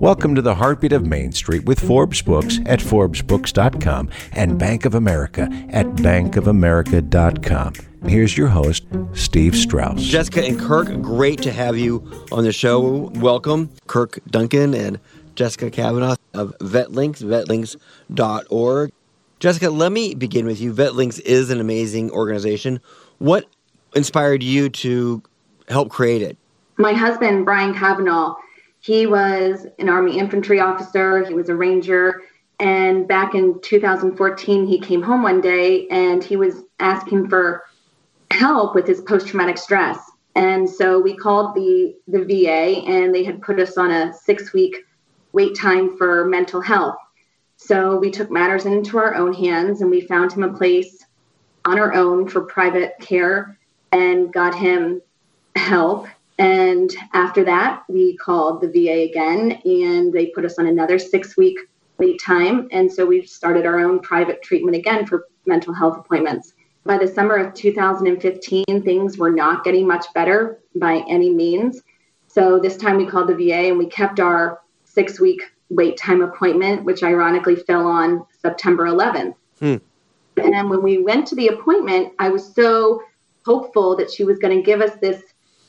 Welcome to the Heartbeat of Main Street with Forbes Books at ForbesBooks.com and Bank of America at BankofAmerica.com. Here's your host, Steve Strauss. Jessica and Kirk, great to have you on the show. Welcome, Kirk Duncan and Jessica Kavanaugh of VetLinks, vetlinks.org. Jessica, let me begin with you. VetLinks is an amazing organization. What inspired you to help create it? My husband, Brian Kavanaugh, he was an Army infantry officer, he was a ranger. And back in 2014, he came home one day and he was asking for help with his post traumatic stress. And so we called the, the VA and they had put us on a six week wait time for mental health. So we took matters into our own hands and we found him a place on our own for private care and got him help. And after that, we called the VA again and they put us on another six week wait time. And so we started our own private treatment again for mental health appointments. By the summer of 2015, things were not getting much better by any means. So this time we called the VA and we kept our six week wait time appointment, which ironically fell on September 11th. Hmm. And when we went to the appointment, I was so hopeful that she was going to give us this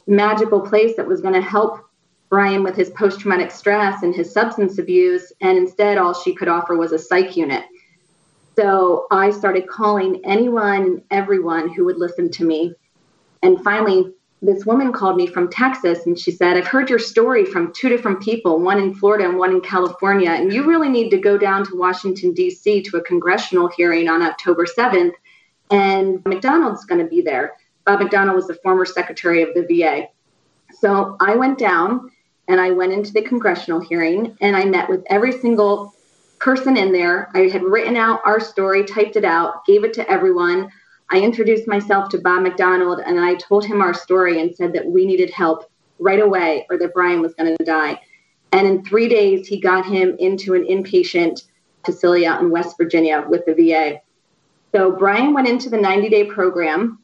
magical place that was going to help Brian with his post traumatic stress and his substance abuse. And instead, all she could offer was a psych unit. So I started calling anyone everyone who would listen to me. And finally, this woman called me from Texas and she said, I've heard your story from two different people, one in Florida and one in California, and you really need to go down to Washington, D.C. to a congressional hearing on October 7th. And McDonald's going to be there. Bob McDonald was the former secretary of the VA. So I went down and I went into the congressional hearing and I met with every single person in there. I had written out our story, typed it out, gave it to everyone. I introduced myself to Bob McDonald and I told him our story and said that we needed help right away or that Brian was going to die. And in three days, he got him into an inpatient facility out in West Virginia with the VA. So Brian went into the 90 day program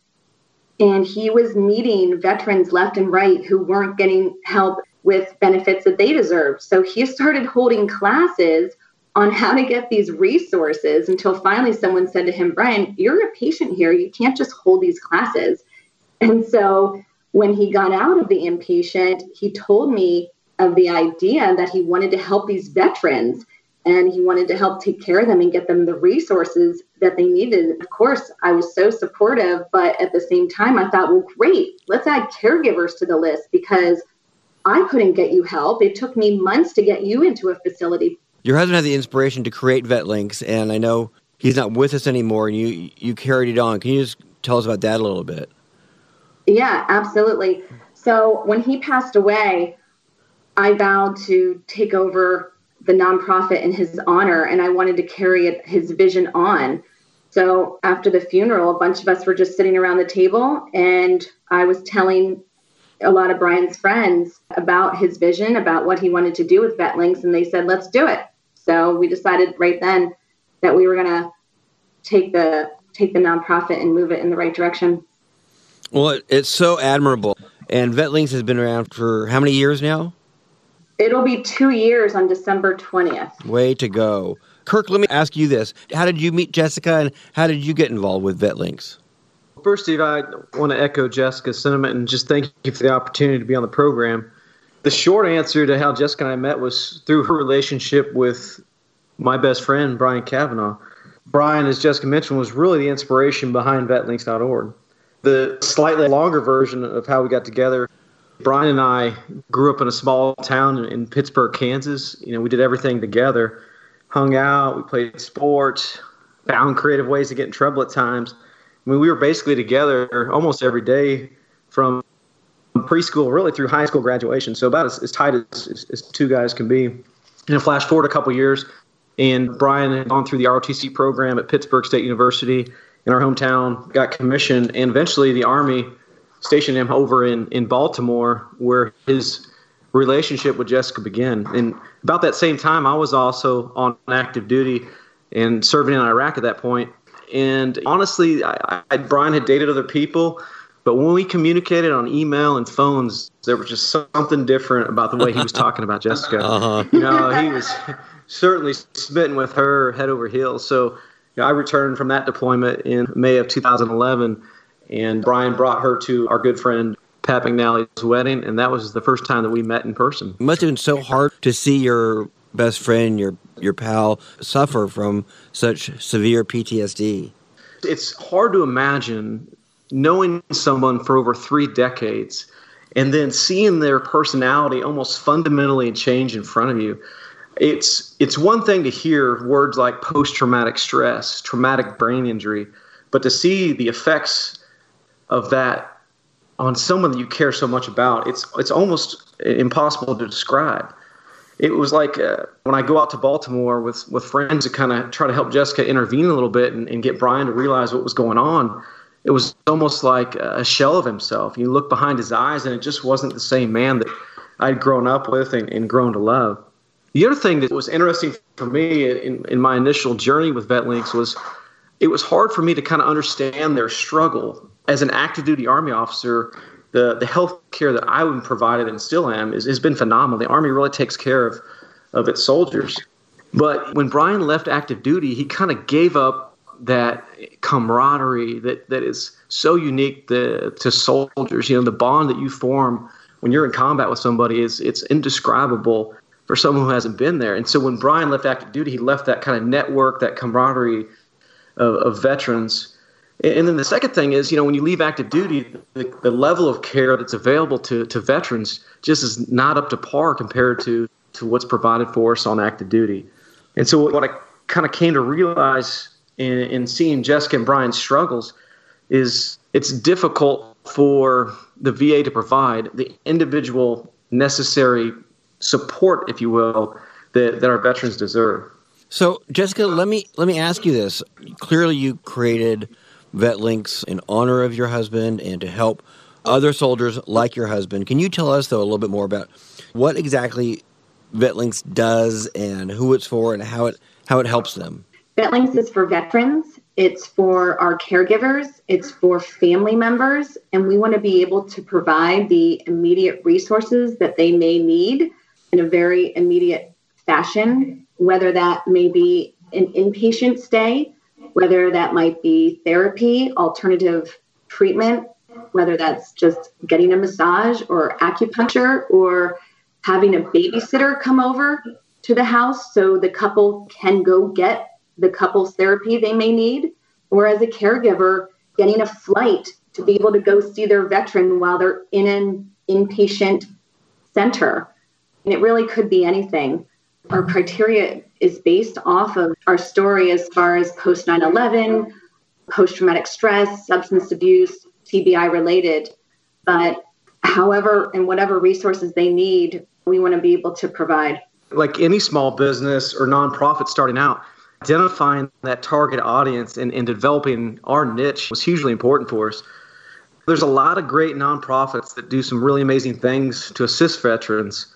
and he was meeting veterans left and right who weren't getting help with benefits that they deserved. So he started holding classes on how to get these resources until finally someone said to him, Brian, you're a patient here. You can't just hold these classes. And so when he got out of the inpatient, he told me of the idea that he wanted to help these veterans and he wanted to help take care of them and get them the resources that they needed. Of course, I was so supportive, but at the same time, I thought, well, great, let's add caregivers to the list because I couldn't get you help. It took me months to get you into a facility your husband had the inspiration to create VetLinks, and I know he's not with us anymore, and you you carried it on. Can you just tell us about that a little bit? Yeah, absolutely. So when he passed away, I vowed to take over the nonprofit in his honor, and I wanted to carry it, his vision on. So after the funeral, a bunch of us were just sitting around the table, and I was telling a lot of Brian's friends about his vision, about what he wanted to do with VetLinks, and they said, "Let's do it." So we decided right then that we were going to take the take the nonprofit and move it in the right direction. Well, it's so admirable. And VetLinks has been around for how many years now? It'll be two years on December 20th. Way to go. Kirk, let me ask you this. How did you meet Jessica and how did you get involved with VetLinks? First, Steve, I want to echo Jessica's sentiment and just thank you for the opportunity to be on the program the short answer to how Jessica and I met was through her relationship with my best friend, Brian Kavanaugh. Brian, as Jessica mentioned, was really the inspiration behind vetlinks.org. The slightly longer version of how we got together, Brian and I grew up in a small town in Pittsburg, Kansas. You know, we did everything together, hung out, we played sports, found creative ways to get in trouble at times. I mean, we were basically together almost every day from preschool really through high school graduation. So about as, as tight as, as, as, two guys can be. And flash forward a couple years, and Brian had gone through the ROTC program at Pittsburg State University in our hometown, got commissioned, and eventually the Army stationed him over in, in Baltimore, where his relationship with Jessica began. And about that same time, I was also on active duty and serving in Iraq at that point. And honestly, I, I, Brian had dated other people But when we communicated on email and phones, there was just something different about the way he was talking about Jessica. Uh-huh. You know, he was certainly smitten with her head over heels. So you know, I returned from that deployment in May of 2011, and Brian brought her to our good friend Pat McNally's wedding, and that was the first time that we met in person. It must have been so hard to see your best friend, your your pal, suffer from such severe PTSD. It's hard to imagine knowing someone for over three decades and then seeing their personality almost fundamentally change in front of you it's it's one thing to hear words like post-traumatic stress traumatic brain injury but to see the effects of that on someone that you care so much about it's it's almost impossible to describe it was like uh, when I go out to Baltimore with with friends to kind of try to help Jessica intervene a little bit and, and get Brian to realize what was going on it was almost like a shell of himself. You look behind his eyes, and it just wasn't the same man that I'd grown up with and, and grown to love. The other thing that was interesting for me in, in my initial journey with VetLinks was it was hard for me to kind of understand their struggle. As an active duty Army officer, the, the health care that I would provided and still am is, has been phenomenal. The Army really takes care of, of its soldiers. But when Brian left active duty, he kind of gave up that camaraderie that, that is so unique to, to soldiers. You know, the bond that you form when you're in combat with somebody is it's indescribable for someone who hasn't been there. And so when Brian left active duty, he left that kind of network, that camaraderie of, of veterans. And then the second thing is, you know, when you leave active duty, the, the level of care that's available to, to veterans just is not up to par compared to, to what's provided for us on active duty. And so what I kind of came to realize in, in seeing Jessica and Brian's struggles is it's difficult for the VA to provide the individual necessary support, if you will, that, that our veterans deserve. So, Jessica, let me let me ask you this. Clearly, you created VetLinks in honor of your husband and to help other soldiers like your husband. Can you tell us, though, a little bit more about what exactly VetLinks does and who it's for and how it how it helps them? VetLinks is for veterans, it's for our caregivers, it's for family members, and we want to be able to provide the immediate resources that they may need in a very immediate fashion, whether that may be an inpatient stay, whether that might be therapy, alternative treatment, whether that's just getting a massage or acupuncture or having a babysitter come over to the house so the couple can go get the couples therapy they may need, or as a caregiver, getting a flight to be able to go see their veteran while they're in an inpatient center. And it really could be anything. Our criteria is based off of our story as far as post 9 11, post traumatic stress, substance abuse, TBI related. But however and whatever resources they need, we want to be able to provide. Like any small business or nonprofit starting out, identifying that target audience and, and developing our niche was hugely important for us. There's a lot of great nonprofits that do some really amazing things to assist veterans.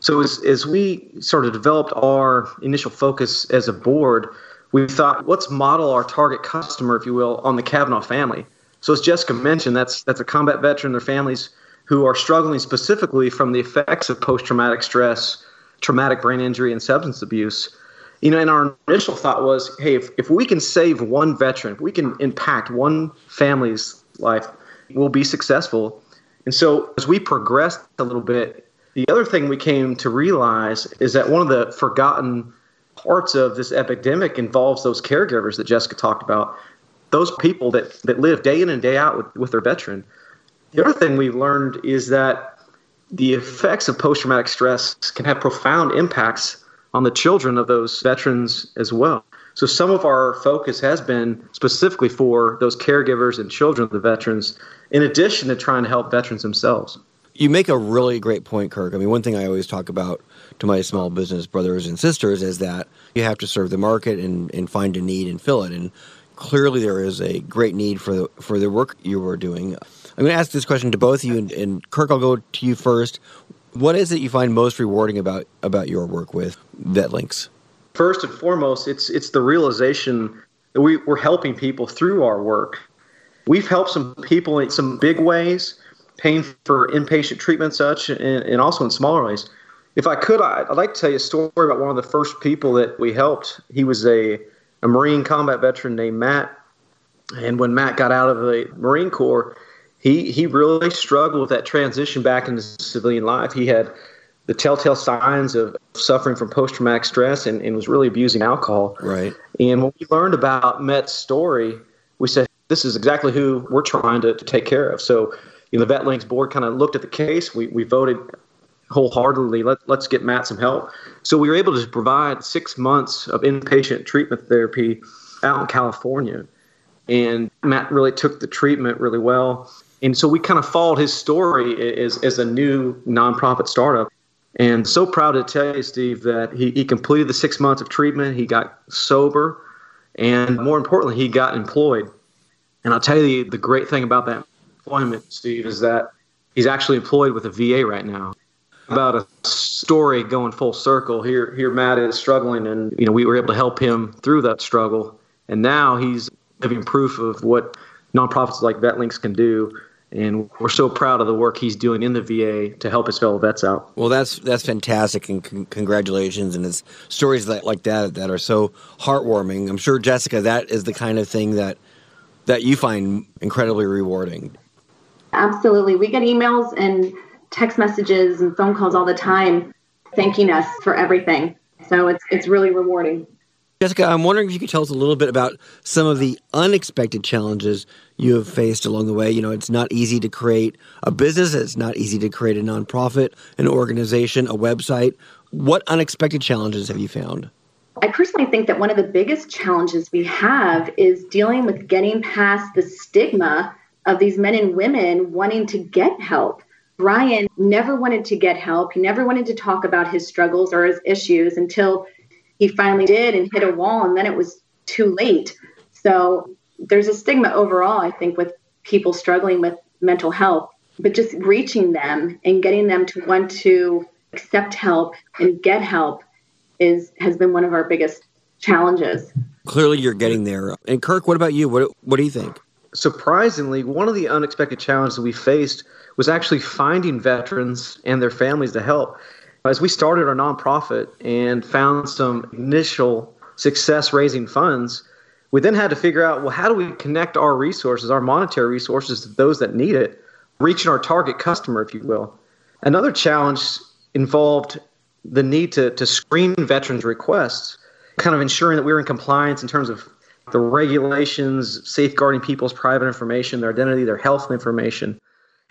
So as, as we sort of developed our initial focus as a board, we thought, let's model our target customer, if you will, on the Kavanaugh family. So as Jessica mentioned, that's that's a combat veteran, their families who are struggling specifically from the effects of post-traumatic stress, traumatic brain injury, and substance abuse you know, and our initial thought was, hey, if, if we can save one veteran, if we can impact one family's life, we'll be successful. And so as we progressed a little bit, the other thing we came to realize is that one of the forgotten parts of this epidemic involves those caregivers that Jessica talked about, those people that, that live day in and day out with, with their veteran. The other thing we've learned is that the effects of post traumatic stress can have profound impacts on the children of those veterans as well. So some of our focus has been specifically for those caregivers and children of the veterans, in addition to trying to help veterans themselves. You make a really great point, Kirk. I mean, one thing I always talk about to my small business brothers and sisters is that you have to serve the market and, and find a need and fill it. And clearly, there is a great need for the for the work you are doing. I'm going to ask this question to both of you, and, and Kirk, I'll go to you first. What is it you find most rewarding about about your work with VetLinks? First and foremost, it's it's the realization that we, we're helping people through our work. we've helped some people in some big ways, paying for inpatient treatment, such, and, and also in smaller ways. If I could, I'd like to tell you a story about one of the first people that we helped. He was a, a Marine combat veteran named Matt. And when Matt got out of the Marine Corps, he, he really struggled with that transition back into civilian life. He had the telltale signs of suffering from post traumatic stress and, and was really abusing alcohol. Right. And when we learned about Matt's story, we said, this is exactly who we're trying to, to take care of. So, you know, the VetLinks board kind of looked at the case. We, we voted wholeheartedly, let, let's get Matt some help. So we were able to provide six months of inpatient treatment therapy out in California. And Matt really took the treatment really well. And so we kind of followed his story as, as a new nonprofit startup. And so proud to tell you, Steve, that he, he completed the six months of treatment. He got sober. And more importantly, he got employed. And I'll tell you the great thing about that employment, Steve, is that he's actually employed with a VA right now. About a story going full circle. Here, here, Matt is struggling, and you know we were able to help him through that struggle. And now he's giving proof of what nonprofits like VetLinks can do and we're so proud of the work he's doing in the VA to help his fellow vets out. Well, that's that's fantastic, and con- congratulations! And it's stories that, like that that are so heartwarming. I'm sure, Jessica, that is the kind of thing that that you find incredibly rewarding. Absolutely, we get emails and text messages and phone calls all the time, thanking us for everything. So it's it's really rewarding. Jessica, I'm wondering if you could tell us a little bit about some of the unexpected challenges you have faced along the way. You know, it's not easy to create a business, it's not easy to create a nonprofit, an organization, a website. What unexpected challenges have you found? I personally think that one of the biggest challenges we have is dealing with getting past the stigma of these men and women wanting to get help. Brian never wanted to get help. He never wanted to talk about his struggles or his issues until he finally did and hit a wall, and then it was too late. So there's a stigma overall, I think, with people struggling with mental health, but just reaching them and getting them to want to accept help and get help is has been one of our biggest challenges. Clearly, you're getting there. And Kirk, what about you? What what do you think? Surprisingly, one of the unexpected challenges we faced was actually finding veterans and their families to help. As we started our nonprofit and found some initial success raising funds, we then had to figure out well, how do we connect our resources, our monetary resources, to those that need it, reaching our target customer, if you will. Another challenge involved the need to, to screen veterans' requests, kind of ensuring that we were in compliance in terms of the regulations safeguarding people's private information, their identity, their health information.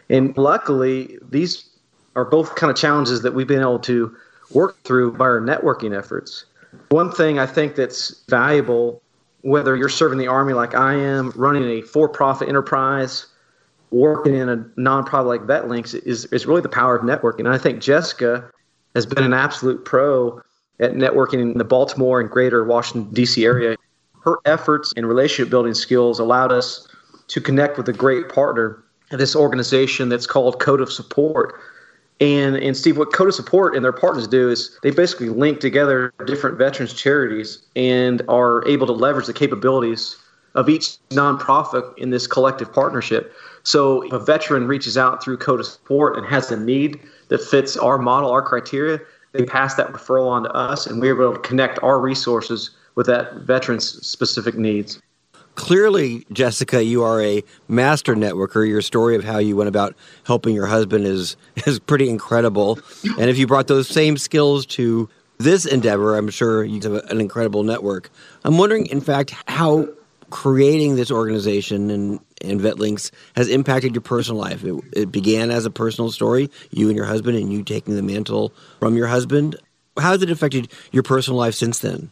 And luckily, these are both kind of challenges that we've been able to work through by our networking efforts. One thing I think that's valuable, whether you're serving the Army like I am, running a for profit enterprise, working in a nonprofit like VetLinks, is, is really the power of networking. And I think Jessica has been an absolute pro at networking in the Baltimore and greater Washington, D.C. area. Her efforts and relationship building skills allowed us to connect with a great partner this organization that's called Code of Support and and Steve, what Code of Support and their partners do is they basically link together different veterans charities and are able to leverage the capabilities of each nonprofit in this collective partnership. So if a veteran reaches out through Code of Support and has a need that fits our model, our criteria, they pass that referral on to us, and we're able to connect our resources with that veteran's specific needs clearly, Jessica, you are a master networker. Your story of how you went about helping your husband is is pretty incredible. And if you brought those same skills to this endeavor, I'm sure you have an incredible network. I'm wondering, in fact, how creating this organization and, and VetLinks has impacted your personal life. It, it began as a personal story, you and your husband, and you taking the mantle from your husband. How has it affected your personal life since then?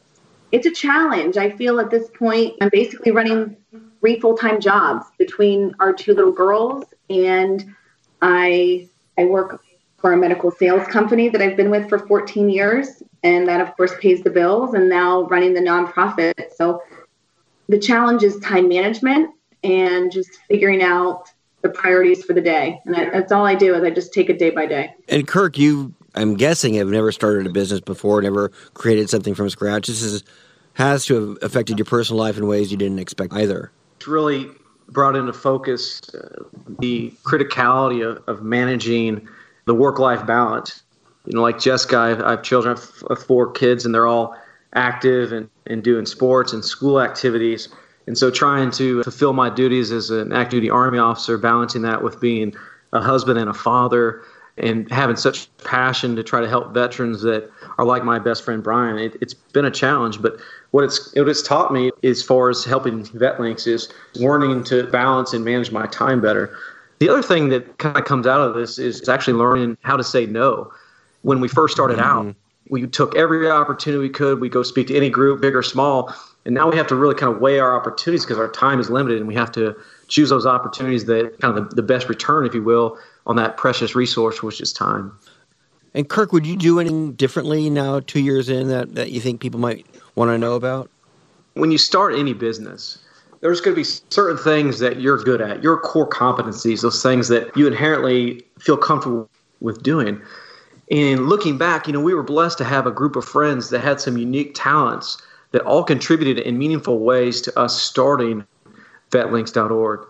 It's a challenge. I feel at this point, I'm basically running three full time jobs between our two little girls, and I I work for a medical sales company that I've been with for 14 years, and that of course pays the bills. And now running the nonprofit. So the challenge is time management and just figuring out the priorities for the day. And that's all I do is I just take it day by day. And Kirk, you I'm guessing have never started a business before, never created something from scratch. This is has to have affected your personal life in ways you didn't expect either. It's really brought into focus uh, the criticality of, of managing the work-life balance. You know, like Jessica, I have, I have children, I have four kids, and they're all active and, and doing sports and school activities. And so trying to fulfill my duties as an active duty Army officer, balancing that with being a husband and a father, and having such passion to try to help veterans that are like my best friend Brian, it, has been a challenge. But what it's what it's taught me as far as helping VetLinks is learning to balance and manage my time better. The other thing that kind of comes out of this is actually learning how to say no. When we first started mm-hmm. out, we took every opportunity we could. We go speak to any group, big or small, and now we have to really kind of weigh our opportunities because our time is limited, and we have to choose those opportunities that kind of the, the best return, if you will, on that precious resource, which is time. And Kirk, would you do anything differently now, two years in, that, that you think people might want to know about? When you start any business, there's going to be certain things that you're good at, your core competencies, those things that you inherently feel comfortable with doing. And looking back, you know, we were blessed to have a group of friends that had some unique talents that all contributed in meaningful ways to us starting vetlinks.org.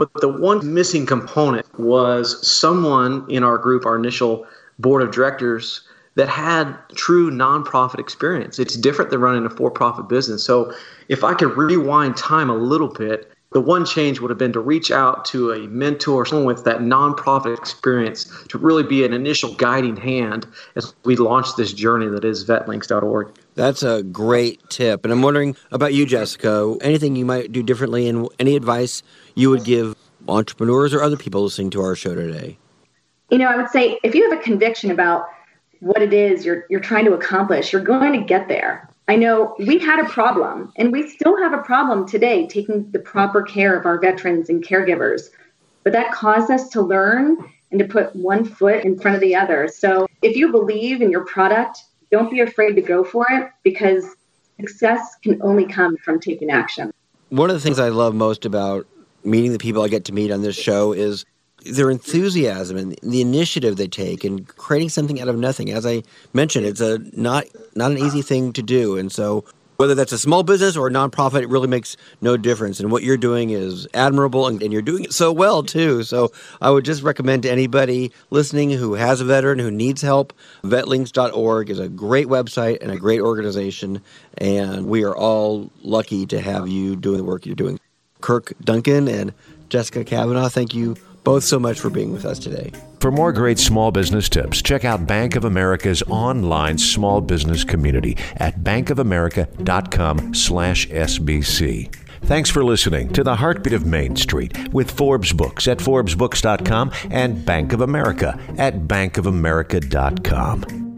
But the one missing component was someone in our group, our initial board of directors, that had true nonprofit experience. It's different than running a for profit business. So if I could rewind time a little bit, the one change would have been to reach out to a mentor, someone with that nonprofit experience to really be an initial guiding hand as we launch this journey that is vetlinks.org. That's a great tip. And I'm wondering about you, Jessica. Anything you might do differently and any advice you would give entrepreneurs or other people listening to our show today? You know, I would say if you have a conviction about what it is you're you're trying to accomplish, you're going to get there. I know we had a problem and we still have a problem today taking the proper care of our veterans and caregivers. But that caused us to learn and to put one foot in front of the other. So if you believe in your product, don't be afraid to go for it because success can only come from taking action. One of the things I love most about meeting the people I get to meet on this show is their enthusiasm and the initiative they take and creating something out of nothing. As I mentioned, it's a not not an easy thing to do, and so whether that's a small business or a nonprofit, it really makes no difference. And what you're doing is admirable, and, and, you're doing it so well too. So I would just recommend to anybody listening who has a veteran who needs help, vetlinks.org is a great website and a great organization, and we are all lucky to have you doing the work you're doing. Kirk Duncan and Jessica Kavanaugh, thank you both so much for being with us today. For more great small business tips, check out Bank of America's online small business community at bankofamerica.com/sbc. Thanks for listening to The Heartbeat of Main Street with Forbes Books at forbesbooks.com and Bank of America at bankofamerica.com.